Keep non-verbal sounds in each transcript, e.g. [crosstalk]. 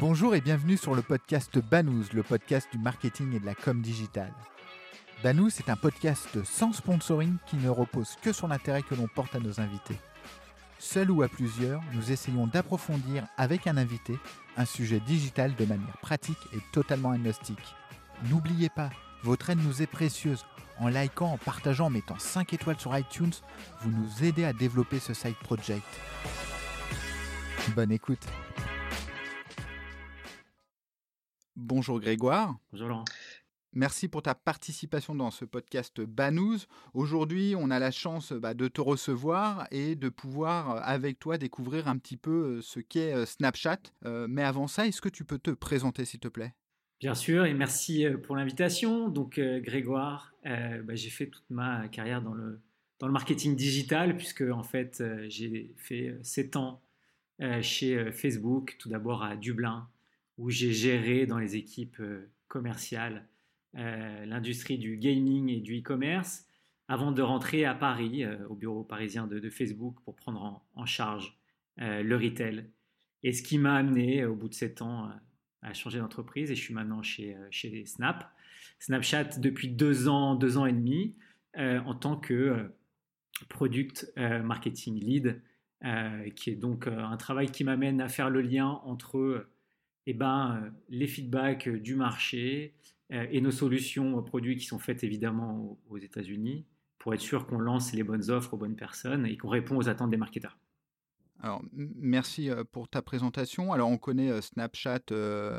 Bonjour et bienvenue sur le podcast Banous, le podcast du marketing et de la com digitale. Banous est un podcast sans sponsoring qui ne repose que sur l'intérêt que l'on porte à nos invités. Seul ou à plusieurs, nous essayons d'approfondir avec un invité un sujet digital de manière pratique et totalement agnostique. N'oubliez pas, votre aide nous est précieuse. En likant, en partageant, en mettant 5 étoiles sur iTunes, vous nous aidez à développer ce side project. Bonne écoute. Bonjour Grégoire. Bonjour Laurent. Merci pour ta participation dans ce podcast Banous. Aujourd'hui, on a la chance bah, de te recevoir et de pouvoir, euh, avec toi, découvrir un petit peu euh, ce qu'est euh, Snapchat. mais avant ça, est-ce que tu peux te présenter, s'il te plaît? Bien sûr, et merci pour l'invitation. Donc, Grégoire, bah, j'ai fait toute ma carrière dans le, dans le marketing digital, puisque en fait, j'ai fait 7 ans chez Facebook, tout d'abord à Dublin, où j'ai géré dans les équipes euh, commerciales euh, l'industrie du gaming et du e-commerce avant de rentrer à Paris, euh, au bureau parisien de, Facebook, pour prendre en, charge le retail. Et ce qui m'a amené, au bout de sept ans, à changer d'entreprise. Et je suis maintenant chez, chez Snap. Snapchat depuis deux ans, deux ans et demi, en tant que product marketing lead, qui est donc un travail qui m'amène à faire le lien entre eh ben, euh, les feedbacks euh, du marché euh, et nos solutions produits qui sont faites évidemment aux États-Unis pour être sûr qu'on lance les bonnes offres aux bonnes personnes et qu'on répond aux attentes des marketeurs. Alors, merci pour ta présentation. Alors, on connaît Snapchat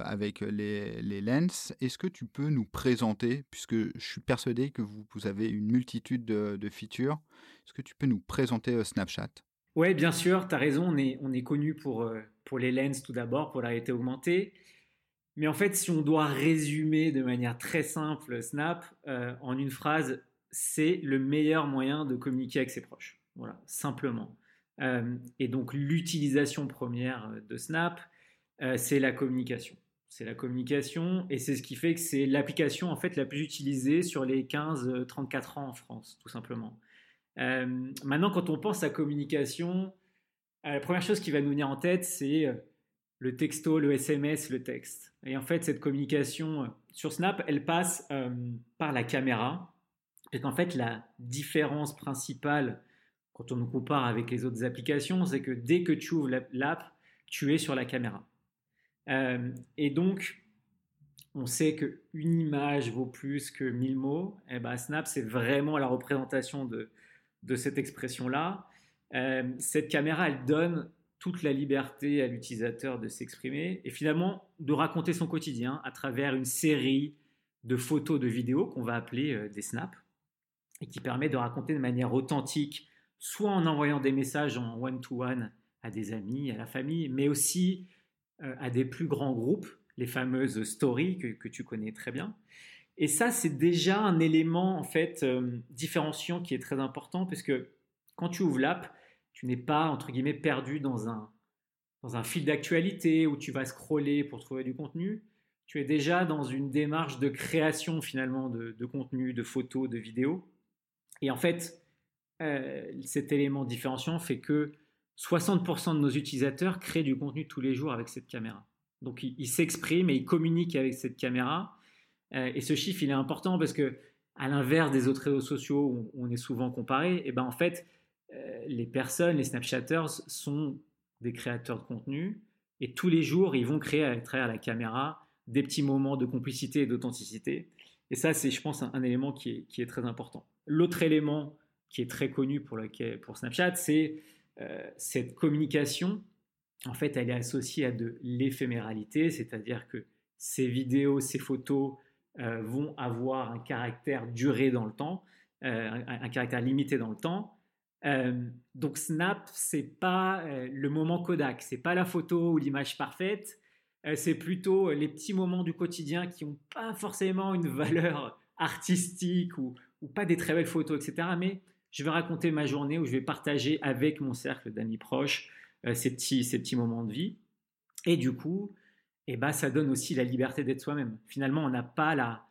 avec les, les Lens. Est-ce que tu peux nous présenter, puisque je suis persuadé que vous, vous avez une multitude de, de features, est-ce que tu peux nous présenter Snapchat? Oui, bien sûr, tu as raison, on est, on est connu pour, pour les lens tout d'abord, pour la réalité augmentée. Mais en fait, si on doit résumer de manière très simple Snap euh, en une phrase, c'est le meilleur moyen de communiquer avec ses proches. Voilà, simplement. Euh, et donc, l'utilisation première de Snap, c'est la communication. C'est la communication et c'est ce qui fait que c'est l'application en fait la plus utilisée sur les 15-34 ans en France, tout simplement. Euh, maintenant, quand on pense à communication, euh, la première chose qui va nous venir en tête, c'est euh, le texto, le SMS, le texte. Et en fait, cette communication sur Snap, elle passe par la caméra. Et qu'en fait, la différence principale quand on nous compare avec les autres applications, c'est que dès que tu ouvres l'app, tu es sur la caméra. et donc, on sait qu'une image vaut plus que mille mots. Et eh ben, Snap, c'est vraiment la représentation de cette expression-là. Euh, cette caméra, elle donne toute la liberté à l'utilisateur de s'exprimer et finalement de raconter son quotidien à travers une série de photos, de vidéos qu'on va appeler euh, des snaps et qui permet de raconter de manière authentique, soit en envoyant des messages en one-to-one à des amis, à la famille, mais aussi euh, à des plus grands groupes, les fameuses stories que tu connais très bien. Et ça, c'est déjà un élément en fait différenciant qui est très important puisque quand tu ouvres l'app, tu n'es pas entre guillemets perdu dans un dans un fil d'actualité où tu vas scroller pour trouver du contenu. Tu es déjà dans une démarche de création finalement de, contenu, de photos, de vidéos. Et en fait, euh, cet élément différenciant fait que 60% de nos utilisateurs créent du contenu tous les jours avec cette caméra. Donc ils s'expriment et ils communiquent avec cette caméra euh, et ce chiffre, il est important parce que, à l'inverse des autres réseaux sociaux où on est souvent comparé, et eh ben en fait, les personnes, les Snapchatters sont des créateurs de contenu et tous les jours, ils vont créer à travers la caméra des petits moments de complicité et d'authenticité. Et ça, c'est, je pense, un, élément qui est, très important. L'autre élément qui est très connu pour, Snapchat, c'est euh, cette communication. En fait, elle est associée à de l'éphéméralité, c'est-à-dire que ces vidéos, ces photos, euh, vont avoir un caractère duré dans le temps, euh, un, caractère limité dans le temps. Euh, donc Snap, c'est pas le moment Kodak, c'est pas la photo ou l'image parfaite, c'est plutôt les petits moments du quotidien qui n'ont pas forcément une valeur artistique ou, pas des très belles photos, etc. Mais je vais raconter ma journée où je vais partager avec mon cercle d'amis proches ces, petits, ces petits moments de vie. Et du coup, et bah, ça donne aussi la liberté d'être soi-même. Finalement, on n'a pas la,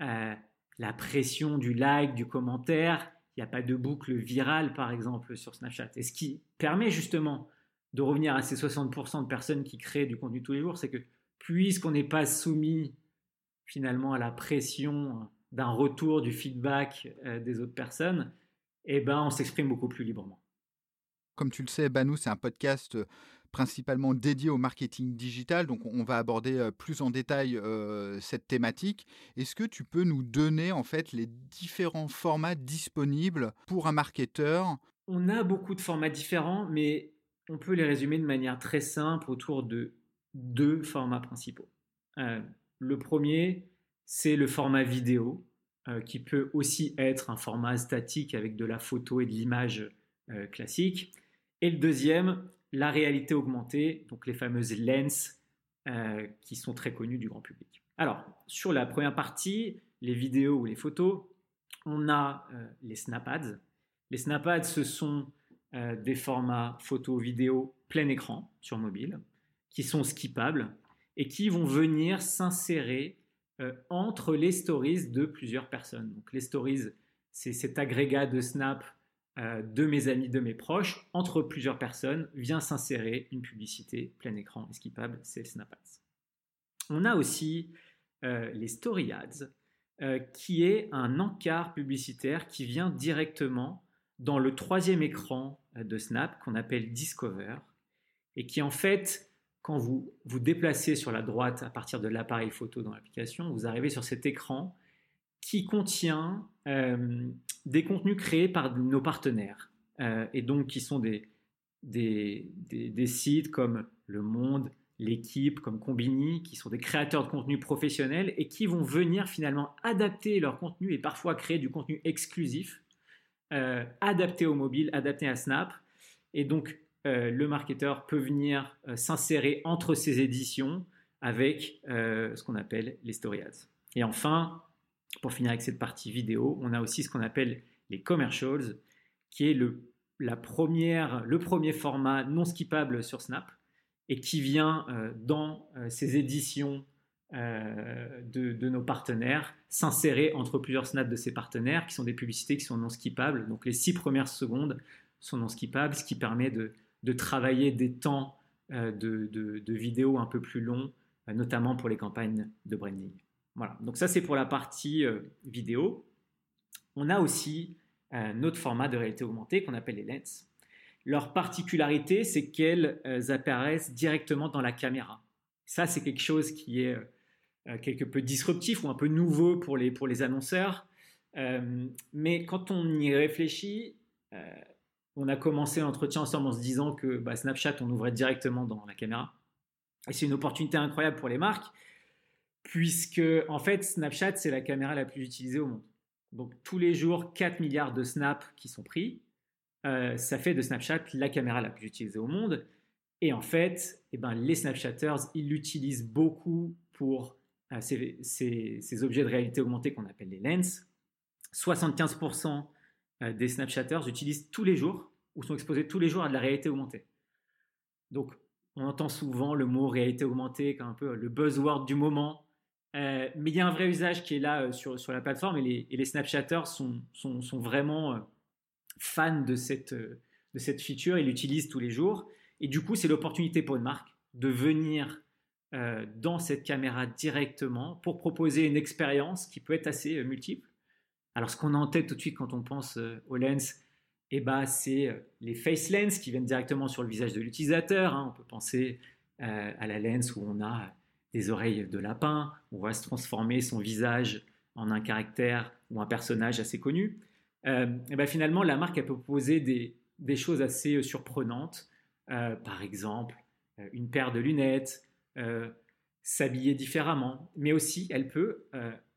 euh, la pression du like, du commentaire. N'y a pas de boucle virale, par exemple, sur Snapchat. Et ce qui permet justement de revenir à ces 60% de personnes qui créent du contenu tous les jours, c'est que puisqu'on n'est pas soumis finalement à la pression d'un retour du feedback euh, des autres personnes, eh ben, on s'exprime beaucoup plus librement. Comme tu le sais, Banou, c'est un podcast euh, principalement dédié au marketing digital, donc on va aborder euh, plus en détail cette thématique. Est-ce que tu peux nous donner en fait les différents formats disponibles pour un marketeur? On a beaucoup de formats différents, mais on peut les résumer de manière très simple autour de deux formats principaux. le premier, c'est le format vidéo, euh, qui peut aussi être un format statique avec de la photo et de l'image euh, classique. Et le deuxième, la réalité augmentée, donc les fameuses lens euh, qui sont très connues du grand public. Alors, sur la première partie, les vidéos ou les photos, on a les snapads. Les snapads, ce sont des formats photo-vidéo plein écran sur mobile qui sont skippables et qui vont venir s'insérer euh, entre les stories de plusieurs personnes. Donc les stories, c'est cet agrégat de Snap euh, de mes amis, de mes proches. Entre plusieurs personnes vient s'insérer une publicité plein écran et skippable, c'est Snap Ads. On a aussi euh, les Story Ads, qui est un encart publicitaire qui vient directement dans le troisième écran de Snap qu'on appelle Discover et qui en fait quand vous vous déplacez sur la droite à partir de l'appareil photo dans l'application, vous arrivez sur cet écran qui contient euh, des contenus créés par nos partenaires euh, et donc qui sont des, des, des, sites comme Le Monde, l'équipe, comme Combini, qui sont des créateurs de contenu professionnels et qui vont venir finalement adapter leur contenu et parfois créer du contenu exclusif, euh, adapté au mobile, adapté à Snap. Et donc, euh, le marketeur peut venir s'insérer entre ces éditions avec ce qu'on appelle les story ads. Et enfin, pour finir avec cette partie vidéo, on a aussi ce qu'on appelle les commercials, qui est le, la première, le premier format non skippable sur Snap et qui vient dans ces éditions de, de, nos partenaires s'insérer entre plusieurs snaps de ces partenaires qui sont des publicités qui sont non skippables. Donc les six premières secondes sont non skippables, ce qui permet de, de travailler des temps euh, de, vidéos un peu plus longs, euh, notamment pour les campagnes de branding. Voilà, donc ça c'est pour la partie euh, vidéo. On a aussi un autre format de réalité augmentée qu'on appelle les lens. Leur particularité, c'est qu'elles apparaissent directement dans la caméra. Ça, c'est quelque chose qui est quelque peu disruptif ou un peu nouveau pour les, pour les annonceurs. mais quand on y réfléchit, on a commencé l'entretien ensemble en se disant que bah, Snapchat, on ouvrait directement dans la caméra. Et c'est une opportunité incroyable pour les marques, puisque en fait, Snapchat, c'est la caméra la plus utilisée au monde. Donc tous les jours, 4 milliards de snaps qui sont pris. Euh, ça fait de Snapchat la caméra la plus utilisée au monde. Et en fait, eh ben, les Snapchatters, ils l'utilisent beaucoup pour euh, ces, ces, objets de réalité augmentée qu'on appelle les lens. 75% euh, des Snapchatters utilisent tous les jours ou sont exposés tous les jours à de la réalité augmentée. Donc, on entend souvent le mot réalité augmentée comme un peu le buzzword du moment. Euh, mais il y a un vrai usage qui est là euh, sur, sur la plateforme et les, et Snapchatters sont, sont, sont vraiment fans de cette, de cette feature, ils l'utilisent tous les jours. Et du coup, c'est l'opportunité pour une marque de venir dans cette caméra directement pour proposer une expérience qui peut être assez multiple. Alors, ce qu'on a en tête tout de suite quand on pense euh, aux lens, eh ben, c'est euh, les face lens qui viennent directement sur le visage de l'utilisateur. Hein. On peut penser euh, à la lens où on a des oreilles de lapin, on va se transformer son visage en un caractère ou un personnage assez connu. et eh ben, finalement, la marque peut proposer des, choses assez surprenantes. par exemple, une paire de lunettes, s'habiller différemment, mais aussi elle peut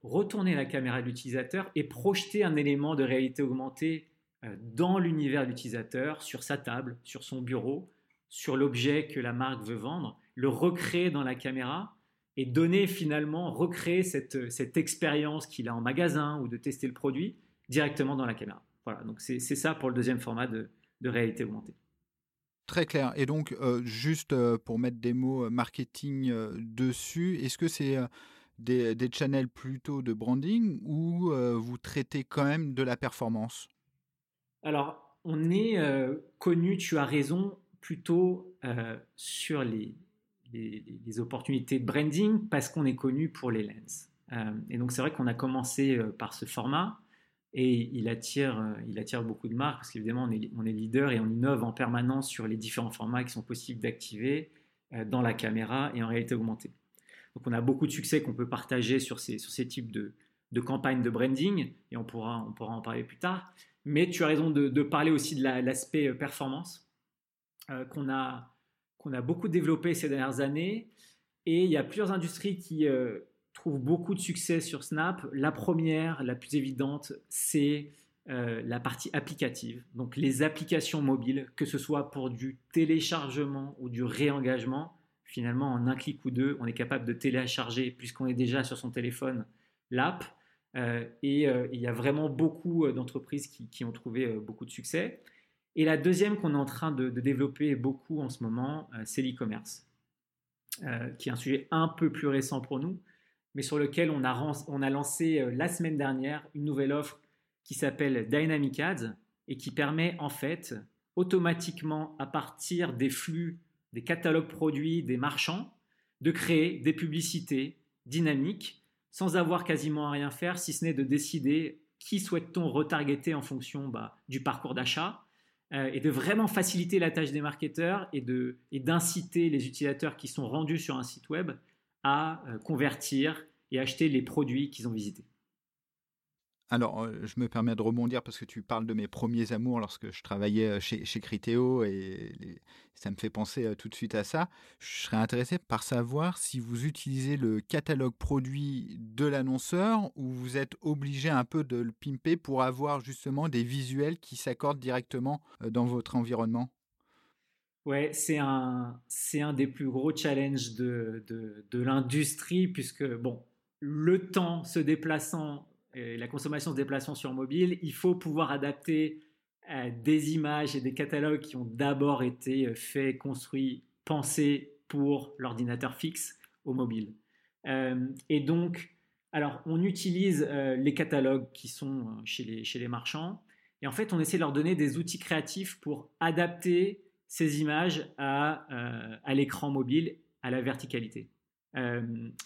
retourner la caméra de l'utilisateur et projeter un élément de réalité augmentée euh, dans l'univers de l'utilisateur, sur sa table, sur son bureau, sur l'objet que la marque veut vendre, le recréer dans la caméra et donner finalement, recréer cette, cette expérience qu'il a en magasin ou de tester le produit directement dans la caméra. Voilà, donc c'est ça pour le deuxième format de, de réalité augmentée. Très clair. Et donc, euh, juste euh, pour mettre des mots marketing dessus, est-ce que c'est des, channels plutôt de branding ou euh, vous traitez quand même de la performance? Alors, on est euh, connu, tu as raison, plutôt euh, sur les les, opportunités de branding parce qu'on est connu pour les lens. et donc c'est vrai qu'on a commencé par ce format et il attire, il attire beaucoup de marques parce qu'évidemment on est, on est leader et on innove en permanence sur les différents formats qui sont possibles d'activer dans la caméra et en réalité augmentée. Donc on a beaucoup de succès qu'on peut partager sur ces, sur ces types de, de campagnes de branding, et on pourra, on pourra en parler plus tard. Mais tu as raison de, parler aussi de l'aspect euh, performance euh, qu'on a, qu'on a beaucoup développé ces dernières années. Et il y a plusieurs industries qui euh, trouvent beaucoup de succès sur Snap. La première, la plus évidente, c'est la partie applicative. Donc les applications mobiles, que ce soit pour du téléchargement ou du réengagement, finalement en un clic ou deux, on est capable de télécharger, puisqu'on est déjà sur son téléphone, l'app euh, et euh, il y a vraiment beaucoup euh, d'entreprises qui, ont trouvé beaucoup de succès. Et la deuxième qu'on est en train de, développer beaucoup en ce moment, c'est l'e-commerce, qui est un sujet un peu plus récent pour nous, mais sur lequel on a, lancé la semaine dernière une nouvelle offre qui s'appelle Dynamic Ads et qui permet en fait automatiquement à partir des flux, des catalogues produits, des marchands, de créer des publicités dynamiques sans avoir quasiment à rien faire, si ce n'est de décider qui souhaite-t-on retargeter en fonction bah, du parcours d'achat euh, et de vraiment faciliter la tâche des marketeurs et, d'inciter les utilisateurs qui sont rendus sur un site web à euh, convertir et acheter les produits qu'ils ont visités. Alors, je me permets de rebondir parce que tu parles de mes premiers amours lorsque je travaillais chez, chez Criteo et ça me fait penser tout de suite à ça. Je serais intéressé par savoir si vous utilisez le catalogue produit de l'annonceur ou vous êtes obligé un peu de le pimper pour avoir justement des visuels qui s'accordent directement dans votre environnement? Ouais, c'est un, c'est un des plus gros challenges de, de, de l'industrie puisque, bon, le temps se déplaçant la consommation se déplaçant sur mobile, il faut pouvoir adapter euh, des images et des catalogues qui ont d'abord été euh, faits, construits, pensés pour l'ordinateur fixe au mobile. Euh, et donc, alors, on utilise les catalogues qui sont chez les, marchands, et en fait, on essaie de leur donner des outils créatifs pour adapter ces images à l'écran mobile, à la verticalité.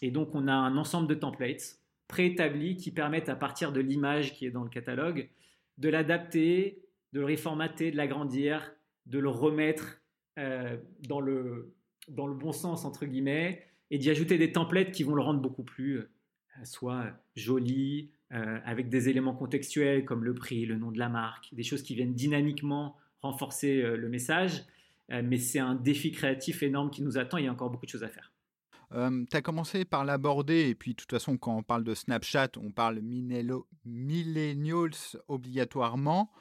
et donc, on a un ensemble de templates préétablis qui permettent à partir de l'image qui est dans le catalogue de l'adapter, de le reformater, de l'agrandir, de le remettre euh, dans, le, dans le bon sens, entre guillemets, et d'y ajouter des templates qui vont le rendre beaucoup plus euh, soit joli, euh, avec des éléments contextuels comme le prix, le nom de la marque, des choses qui viennent dynamiquement renforcer le message. mais c'est un défi créatif énorme qui nous attend, il y a encore beaucoup de choses à faire. Euh, tu as commencé par l'aborder, et puis de toute façon, quand on parle de Snapchat, on parle millennials obligatoirement.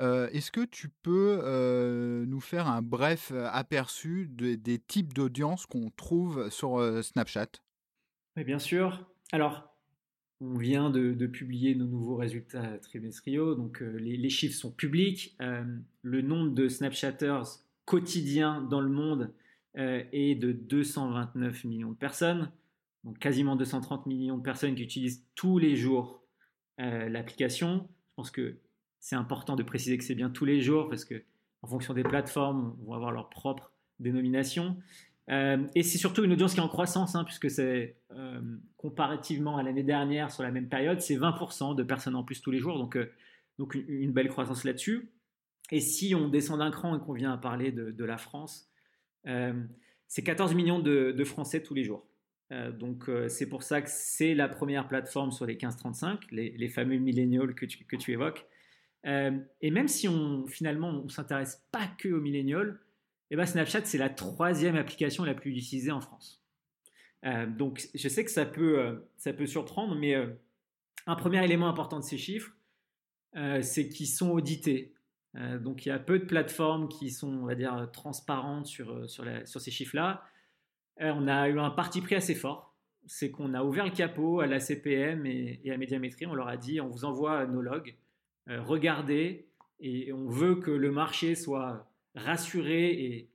Est-ce que tu peux nous faire un bref aperçu des types d'audience qu'on trouve sur Snapchat? Oui, bien sûr. Alors, on vient de, publier nos nouveaux résultats trimestriaux, donc les, les, chiffres sont publics. le nombre de Snapchatters quotidiens dans le monde euh, est de 229 millions de personnes, donc quasiment 230 millions de personnes qui utilisent tous les jours euh, l'application. Je pense que c'est important de préciser que c'est bien tous les jours parce que en fonction des plateformes, vont avoir leur propre dénomination. Euh, et c'est surtout une audience qui est en croissance, hein, puisque c'est comparativement à l'année dernière, sur la même période, c'est 20% de personnes en plus tous les jours, donc, donc une, belle croissance là-dessus. Et si on descend d'un cran et qu'on vient à parler de la France, euh, c'est 14 millions de, Français tous les jours. Euh, donc euh, c'est pour ça que c'est la première plateforme sur les 15-35, les, fameux millennials que tu, que tu évoques. et même si on finalement on s'intéresse pas que aux millennials, eh ben Snapchat c'est la troisième application la plus utilisée en France. donc je sais que ça peut, ça peut surprendre, mais un premier élément important de ces chiffres, c'est qu'ils sont audités. Euh, donc il y a peu de plateformes qui sont, on va dire, transparentes sur, euh, sur, ces chiffres-là. Euh, on a eu un parti pris assez fort. C'est qu'on a ouvert le capot à la CPM et, à Médiamétrie. On leur a dit, on vous envoie nos logs, regardez, et on veut que le marché soit rassuré et,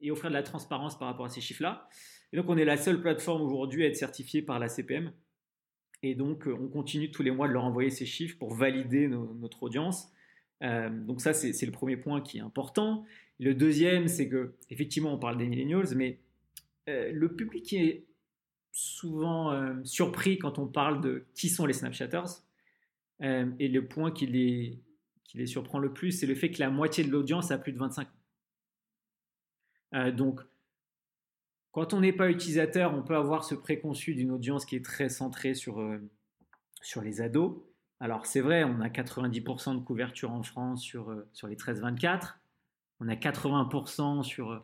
et offrir de la transparence par rapport à ces chiffres-là. Et donc on est la seule plateforme aujourd'hui à être certifiée par la CPM. Et donc on continue tous les mois de leur envoyer ces chiffres pour valider notre audience. Euh, donc ça, c'est le premier point qui est important. Le deuxième, c'est que effectivement, on parle des millennials, mais le public est souvent surpris quand on parle de qui sont les Snapchatters. et le point qui les, qui les surprend le plus, c'est le fait que la moitié de l'audience a plus de 25 ans. donc, quand on n'est pas utilisateur, on peut avoir ce préconçu d'une audience qui est très centrée sur, euh, sur les ados. Alors c'est vrai, on a 90% de couverture en France sur, euh, sur les 13-24, on a 80% sur, euh,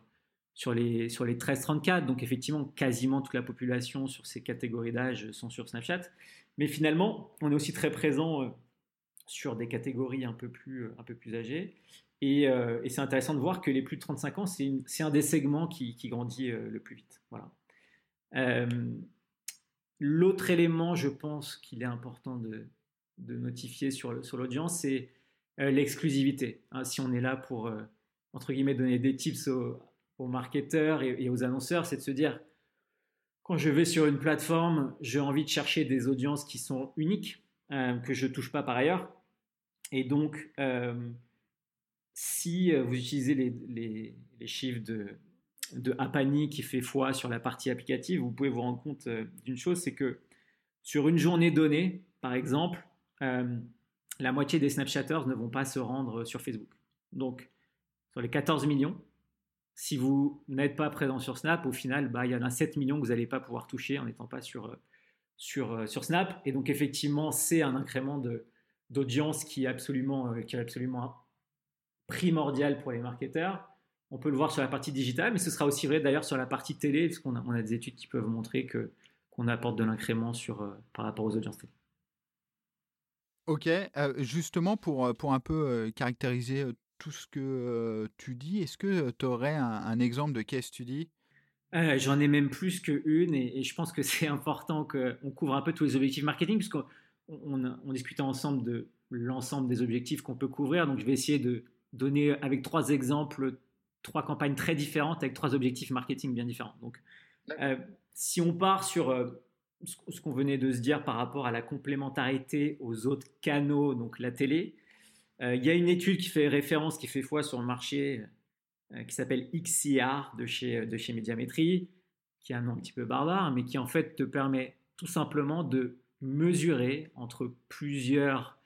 sur les, sur les 13-34, donc effectivement quasiment toute la population sur ces catégories d'âge sont sur Snapchat. Mais finalement, on est aussi très présent sur des catégories un peu plus, un peu plus âgées. Euh, et, c'est intéressant de voir que les plus de 35 ans, c'est un des segments qui, grandit euh, le plus vite. Voilà. Euh, l'autre élément, je pense qu'il est important de, notifier sur, sur l'audience, c'est l'exclusivité. Hein, si on est là pour, entre guillemets, donner des tips aux, marketeurs et, aux annonceurs, c'est de se dire, quand je vais sur une plateforme, j'ai envie de chercher des audiences qui sont uniques, que je ne touche pas par ailleurs. Et donc, si euh, vous utilisez les, chiffres de, de Apani qui fait foi sur la partie applicative, vous pouvez vous rendre compte euh, d'une chose, c'est que sur une journée donnée, par exemple, euh, la moitié des Snapchatters ne vont pas se rendre sur Facebook. Donc, sur les 14 millions, si vous n'êtes pas présent sur Snap, au final, bah, il y en a 7 millions que vous n'allez pas pouvoir toucher en n'étant pas sur, sur, sur Snap. Et donc, effectivement, c'est un incrément d'audience qui est absolument, qui est absolument primordial pour les marketeurs. On peut le voir sur la partie digitale, mais ce sera aussi vrai d'ailleurs sur la partie télé, parce qu'on a, a des études qui peuvent montrer que, qu'on apporte de l'incrément sur, euh, par rapport aux audiences télé. Ok, euh, justement pour, euh, pour un peu caractériser tout ce que tu dis, est-ce que tu aurais un, exemple de case study J'en ai même plus qu'une et, et je pense que c'est [laughs] important qu'on couvre un peu tous les objectifs marketing puisqu'on on, on discutait ensemble de l'ensemble des objectifs qu'on peut couvrir. Donc je vais essayer de, donner avec trois exemples, trois campagnes très différentes avec trois objectifs marketing bien différents. Donc, euh, si on part sur euh, ce qu'on venait de se dire par rapport à la complémentarité aux autres canaux, donc la télé, euh, il y a une étude qui fait référence, qui fait foi sur le marché, qui s'appelle XCR de chez, de chez Médiamétrie, qui a un nom un petit peu barbare, mais qui en fait te permet tout simplement de mesurer entre plusieurs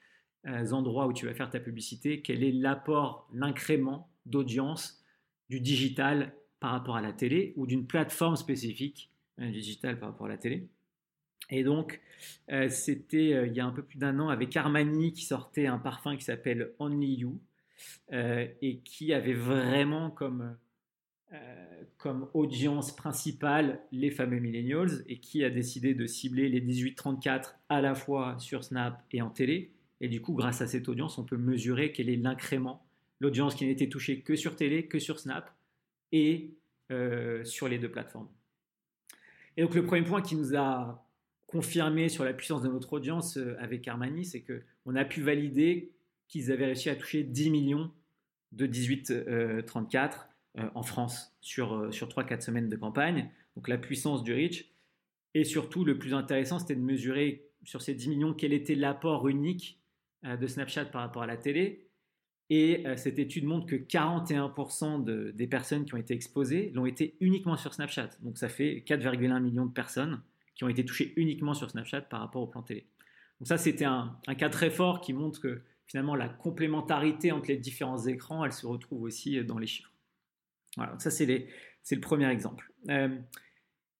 euh, endroits où tu vas faire ta publicité, quel est l'apport, l'incrément d'audience du digital par rapport à la télé ou d'une plateforme spécifique euh, digital par rapport à la télé. Et donc, euh, c'était il y a un peu plus d'un an avec Armani qui sortait un parfum qui s'appelle Only You et qui avait vraiment comme, comme audience principale les fameux millennials et qui a décidé de cibler les 18-34 à la fois sur Snap et en télé et du coup, grâce à cette audience, on peut mesurer quel est l'incrément, l'audience qui n'était touchée que sur télé, que sur Snap et euh, sur les deux plateformes. Et donc le premier point qui nous a confirmé sur la puissance de notre audience euh, avec Armani, c'est qu'on a pu valider qu'ils avaient réussi à toucher 10 millions de 18-34 euh, en France sur, sur 3-4 semaines de campagne. Donc la puissance du reach. Et surtout, le plus intéressant, c'était de mesurer sur ces 10 millions quel était l'apport unique euh, de Snapchat par rapport à la télé. Et euh, cette étude montre que 41% des personnes qui ont été exposées l'ont été uniquement sur Snapchat. Donc ça fait 4,1 millions de personnes qui ont été touchées uniquement sur Snapchat par rapport au plan télé. Donc ça, c'était un, cas très fort qui montre que finalement la complémentarité entre les différents écrans, elle se retrouve aussi dans les chiffres. Voilà, donc ça c'est le premier exemple. Euh,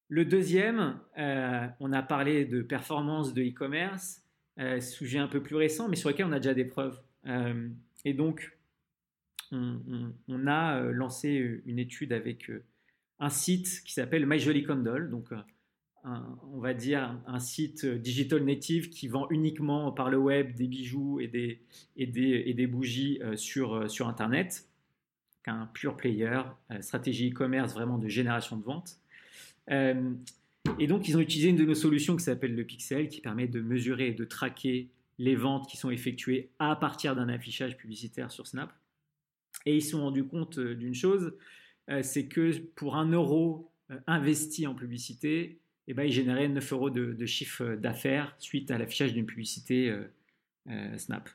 le deuxième, on a parlé de performance de e-commerce. Euh, sujet un peu plus récent, mais sur lequel on a déjà des preuves. Euh, et donc, on, a euh, lancé une étude avec un site qui s'appelle My donc on va dire un site digital native qui vend uniquement par le web des bijoux et des, et des, et des bougies sur, sur Internet, un pure player, stratégie e-commerce vraiment de génération de vente. Et donc, ils ont utilisé une de nos solutions qui s'appelle le Pixel, qui permet de mesurer et de traquer les ventes qui sont effectuées à partir d'un affichage publicitaire sur Snap. Et ils se sont rendus compte euh, d'une chose, euh, c'est que pour un euro euh, investi en publicité, eh ben, ils généraient 9 euros de, chiffre d'affaires suite à l'affichage d'une publicité Snap.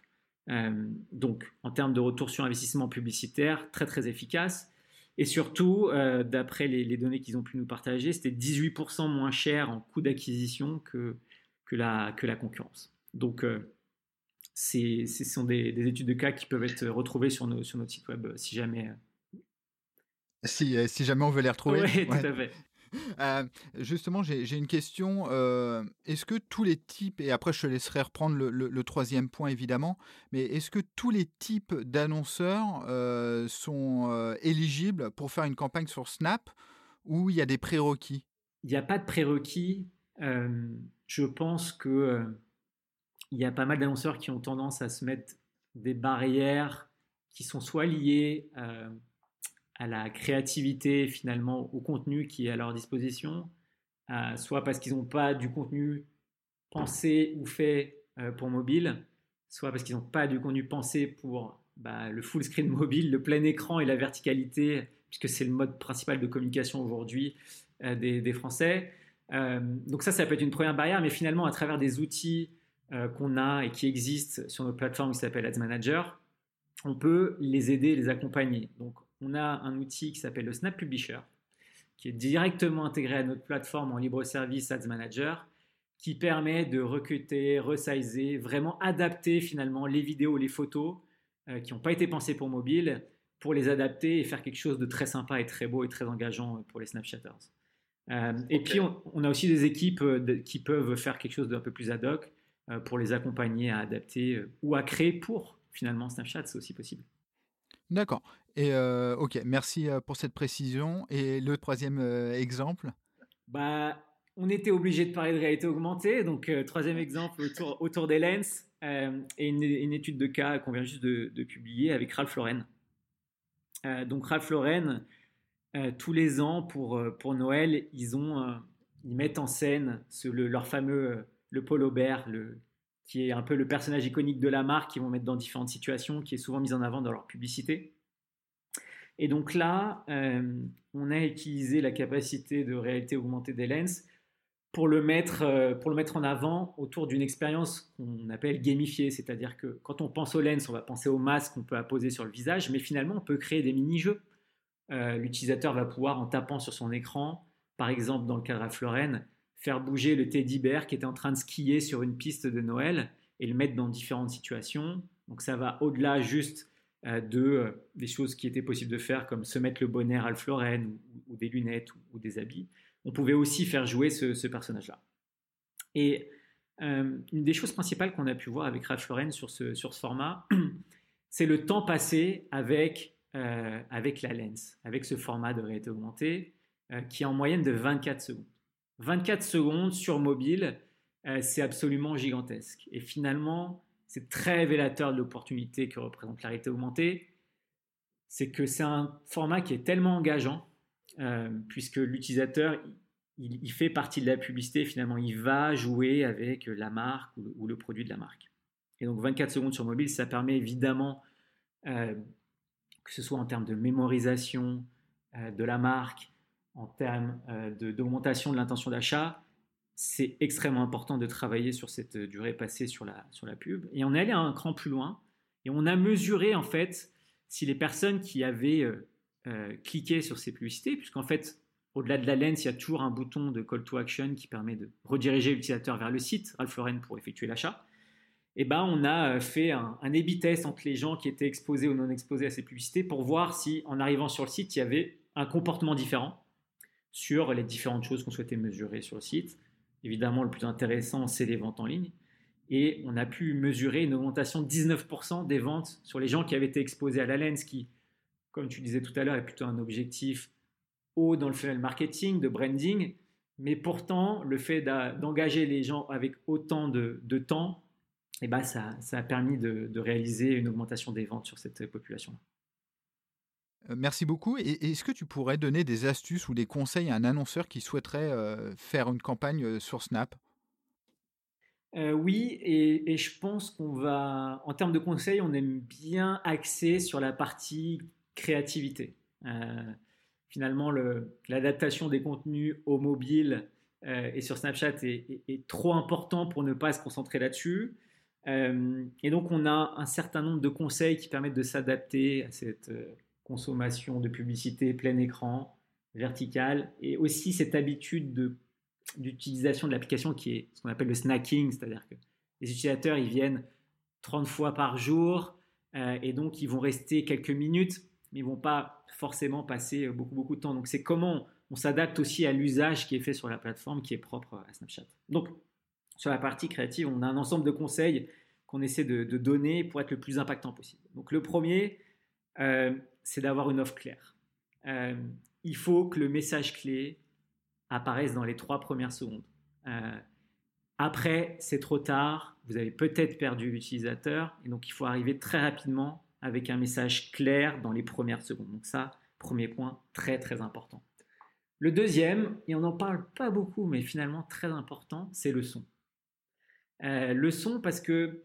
donc, en termes de retour sur investissement publicitaire, très très efficace. Et surtout, d'après les, données qu'ils ont pu nous partager, c'était 18% moins cher en coût d'acquisition que, que, la, que la concurrence. Donc, ce sont des, études de cas qui peuvent être retrouvées sur, nos, sur notre site web si jamais. Si, si jamais on veut les retrouver. Oui, tout à fait. [laughs] Euh, justement, j'ai une question. Euh, est-ce que tous les types, et après je te laisserai reprendre le, troisième point évidemment, mais est-ce que tous les types d'annonceurs euh, sont éligibles pour faire une campagne sur Snap ou il y a des prérequis? Il n'y a pas de prérequis. je pense que il y a pas mal d'annonceurs qui ont tendance à se mettre des barrières qui sont soit liées à la créativité finalement au contenu qui est à leur disposition, euh, soit parce qu'ils n'ont pas du contenu pensé ou fait euh, pour mobile, soit parce qu'ils n'ont pas du contenu pensé pour bah, le full screen [laughs] mobile, le plein écran et la verticalité, puisque c'est le mode principal de communication aujourd'hui euh, des, Français. donc ça, ça peut être une première barrière, mais finalement, à travers des outils qu'on a et qui existent sur notre plateforme qui s'appelle Ads Manager, on peut les aider, les accompagner. Donc on a un outil qui s'appelle le Snap Publisher, qui est directement intégré à notre plateforme en libre service Ads Manager, qui permet de recruter, resizer, vraiment adapter finalement les vidéos, les photos euh, qui n'ont pas été pensées pour mobile, pour les adapter et faire quelque chose de très sympa et très beau et très engageant pour les Snapchatters. Euh, et puis, on, a aussi des équipes euh, qui peuvent faire quelque chose d'un peu plus ad hoc pour les accompagner à adapter ou à créer pour finalement Snapchat, c'est aussi possible. D'accord. Et ok, merci pour cette précision. Et le troisième exemple? Bah, On était obligé de parler de réalité augmentée. Donc, troisième exemple autour, des lens et une, étude de cas qu'on vient juste de, publier avec Ralph Lauren. donc, Ralph Lauren, tous les ans pour, pour Noël, ils, ont, ils mettent en scène leur fameux le polo bear, le, qui est un peu le personnage iconique de la marque qu'ils vont mettre dans différentes situations, qui est souvent mis en avant dans leur publicité. Et donc là, euh, on a utilisé la capacité de réalité augmentée des lens pour le mettre, euh, pour le mettre en avant autour d'une expérience qu'on appelle gamifiée, c'est-à-dire que quand on pense aux lens, on va penser au masque qu'on peut apposer sur le visage, mais finalement on peut créer des mini-jeux. Euh, l'utilisateur va pouvoir, en tapant sur son écran, par exemple dans le cadre à Florène, faire bouger le teddy bear qui était en train de skier sur une piste de Noël et le mettre dans différentes situations. Donc ça va au-delà juste euh, de euh, des choses qui étaient possibles de faire comme se mettre le bonnet Ralph Lauren ou, des lunettes ou, des habits. On pouvait aussi faire jouer ce, personnage-là. Et euh, une des choses principales qu'on a pu voir avec Ralph Lauren sur ce, sur ce format, [clears throat] c'est le temps passé avec, avec la lens, avec ce format de réalité augmentée, qui est en moyenne de 24 secondes. 24 secondes sur mobile, euh, c'est absolument gigantesque. Et finalement, c'est très révélateur de l'opportunité que représente la réalité augmentée. C'est que c'est un format qui est tellement engageant, euh, puisque l'utilisateur, il, fait partie de la publicité, finalement, il va jouer avec la marque ou, le produit de la marque. Et donc 24 secondes sur mobile, ça permet évidemment, euh, que ce soit en termes de mémorisation de la marque, en termes euh, d'augmentation de, l'intention d'achat, c'est extrêmement important de travailler sur cette durée passée sur la, sur la pub. Et on est allé un cran plus loin et on a mesuré en fait si les personnes qui avaient euh, euh, cliqué sur ces publicités, puisqu'en fait, au-delà de la lens, il y a toujours un bouton de call to action qui permet de rediriger l'utilisateur vers le site Ralph Lauren pour effectuer l'achat. Et eh ben, on a fait un, un A-B test entre les gens qui étaient exposés ou non exposés à ces publicités pour voir si, en arrivant sur le site, il y avait un comportement différent sur les différentes choses qu'on souhaitait mesurer sur le site. Évidemment, le plus intéressant, c'est les ventes en ligne. Et on a pu mesurer une augmentation de 19% des ventes sur les gens qui avaient été exposés à la lens, qui, comme tu disais tout à l'heure, est plutôt un objectif haut dans le funnel marketing, de branding. Mais pourtant, le fait d'engager les gens avec autant de, temps, eh ben ça, a permis de, de réaliser une augmentation des ventes sur cette population-là. Euh, merci beaucoup. Et est-ce que tu pourrais donner des astuces ou des conseils à un annonceur qui souhaiterait euh, faire une campagne euh, sur Snap? Oui, et, je pense qu'on va, en termes de conseils, on aime bien axer sur la partie créativité. finalement, l'adaptation des contenus au mobile et sur Snapchat est, est, trop important pour ne pas se concentrer là-dessus. et donc, on a un certain nombre de conseils qui permettent de s'adapter à cette consommation de publicité plein écran, verticale, et aussi cette habitude d'utilisation de l'application qui est ce qu'on appelle le snacking, c'est-à-dire que les utilisateurs, ils viennent 30 fois par jour, euh, et donc ils vont rester quelques minutes, mais ils vont pas forcément passer beaucoup, beaucoup de temps. Donc c'est comment on s'adapte aussi à l'usage qui est fait sur la plateforme, qui est propre à Snapchat. Donc sur la partie créative, on a un ensemble de conseils qu'on essaie de, donner pour être le plus impactant possible. Donc le premier, euh, c'est d'avoir une offre claire. Euh, il faut que le message clé apparaisse dans les trois premières secondes. Euh, après, c'est trop tard, vous avez peut-être perdu l'utilisateur, et donc il faut arriver très rapidement avec un message clair dans les premières secondes. Donc ça, premier point, très très important. Le deuxième, et on n'en parle pas beaucoup, mais finalement très important, c'est le son. Le son parce que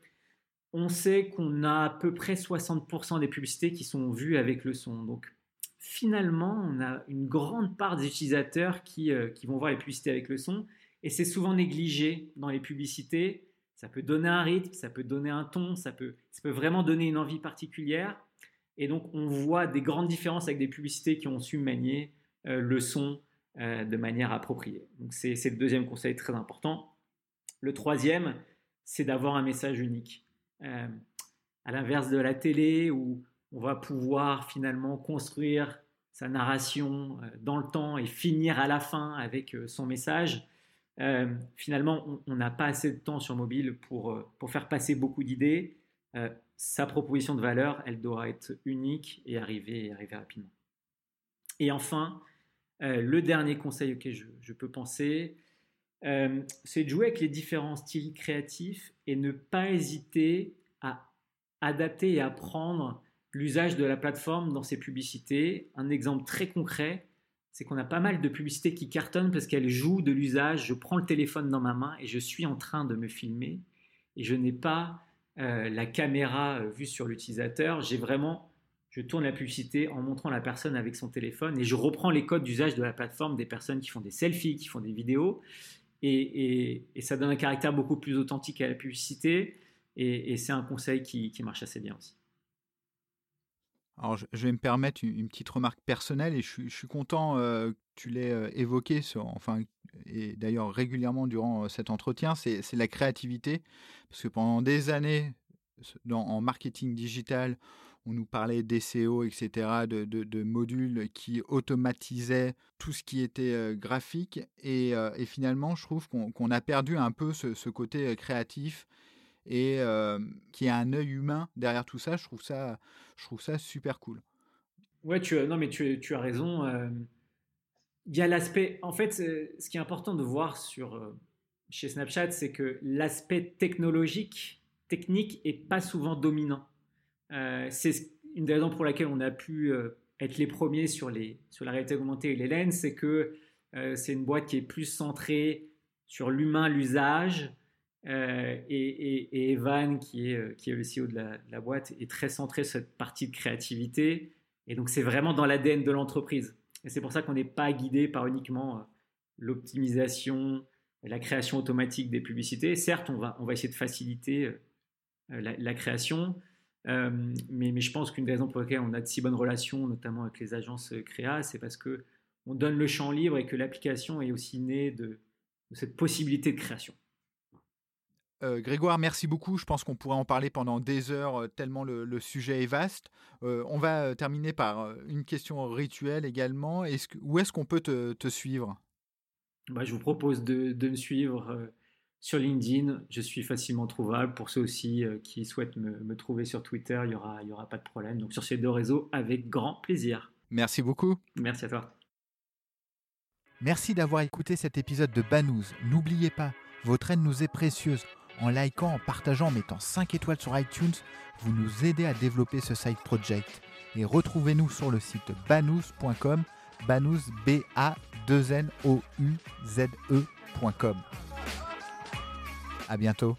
on sait qu'on a à peu près 60% des publicités qui sont vues avec le son. Donc finalement, on a une grande part des utilisateurs qui, euh, qui vont voir les publicités avec le son et c'est souvent négligé dans les publicités. Ça peut donner un rythme, ça peut donner un ton, ça peut, ça peut vraiment donner une envie particulière. Et donc on voit des grandes différences avec des publicités qui ont su manier euh, le son de manière appropriée. Donc c'est le deuxième conseil très important. Le troisième, c'est d'avoir un message unique. Euh, à l'inverse de la télé, où on va pouvoir finalement construire sa narration euh, dans le temps et finir à la fin avec euh, son message, finalement, on n'a pas assez de temps sur mobile pour, pour faire passer beaucoup d'idées. sa proposition de valeur, elle doit être unique et arriver, arriver rapidement. Et enfin, le dernier conseil auquel je peux penser, euh, c'est de jouer avec les différents styles créatifs et ne pas hésiter à adapter et à prendre l'usage de la plateforme dans ses publicités. Un exemple très concret, c'est qu'on a pas mal de publicités qui cartonnent parce qu'elles jouent de l'usage. Je prends le téléphone dans ma main et je suis en train de me filmer et je n'ai pas euh, la caméra euh, vue sur l'utilisateur. J'ai vraiment, je tourne la publicité en montrant la personne avec son téléphone et je reprends les codes d'usage de la plateforme des personnes qui font des selfies, qui font des vidéos et, ça donne un caractère beaucoup plus authentique à la publicité. Et, c'est un conseil qui, marche assez bien aussi. Alors, je, vais me permettre une, petite remarque personnelle et je, suis content euh, que tu l'aies euh, évoqué, enfin, et d'ailleurs régulièrement durant euh, cet entretien, c'est la créativité. Parce que pendant des années, en marketing digital, on nous parlait d'SEO, etc., de, modules qui automatisaient tout ce qui était euh, graphique. Euh, et, finalement, je trouve qu'on a perdu un peu ce, côté euh, créatif et qui a un œil humain derrière tout ça. Je trouve ça, je trouve ça super cool. Ouais, tu non, mais tu as raison. Il y a l'aspect. En fait, ce qui est important de voir sur, chez Snapchat, c'est que l'aspect technologique, technique, est pas souvent dominant. Euh, c'est une des raisons pour laquelle on a pu euh, être les premiers sur, les, sur la réalité augmentée et les c'est que euh, c'est une boîte qui est plus centrée sur l'humain, l'usage. Et, Evan, qui est, qui est le CEO de la, boîte, est très centré sur cette partie de créativité. Et donc, c'est vraiment dans l'ADN de l'entreprise. Et c'est pour ça qu'on n'est pas guidé par uniquement l'optimisation, la création automatique des publicités. Certes, on va, on va essayer de faciliter la création, euh, mais, je pense qu'une des raisons pour lesquelles on a de si bonnes relations, notamment avec les agences créa, c'est parce que on donne le champ libre et que l'application est aussi née de, cette possibilité de création. Euh, Grégoire, merci beaucoup. Je pense qu'on pourrait en parler pendant des heures, euh, tellement le, sujet est vaste. on va terminer par une question rituelle également. Est où est-ce qu'on peut te, suivre? Bah, Je vous propose de, de me suivre sur LinkedIn, je suis facilement trouvable. Pour ceux aussi euh, qui souhaitent me, trouver sur Twitter, il n'y aura, y aura pas de problème. Donc sur ces deux réseaux, avec grand plaisir. Merci beaucoup. Merci à toi. Merci d'avoir écouté cet épisode de Banous. N'oubliez pas, votre aide nous est précieuse. En likant, en partageant, en mettant 5 étoiles sur iTunes, vous nous aidez à développer ce side project. Et retrouvez-nous sur le site banous.com, banous b a 2 n o u z e.com. À bientôt.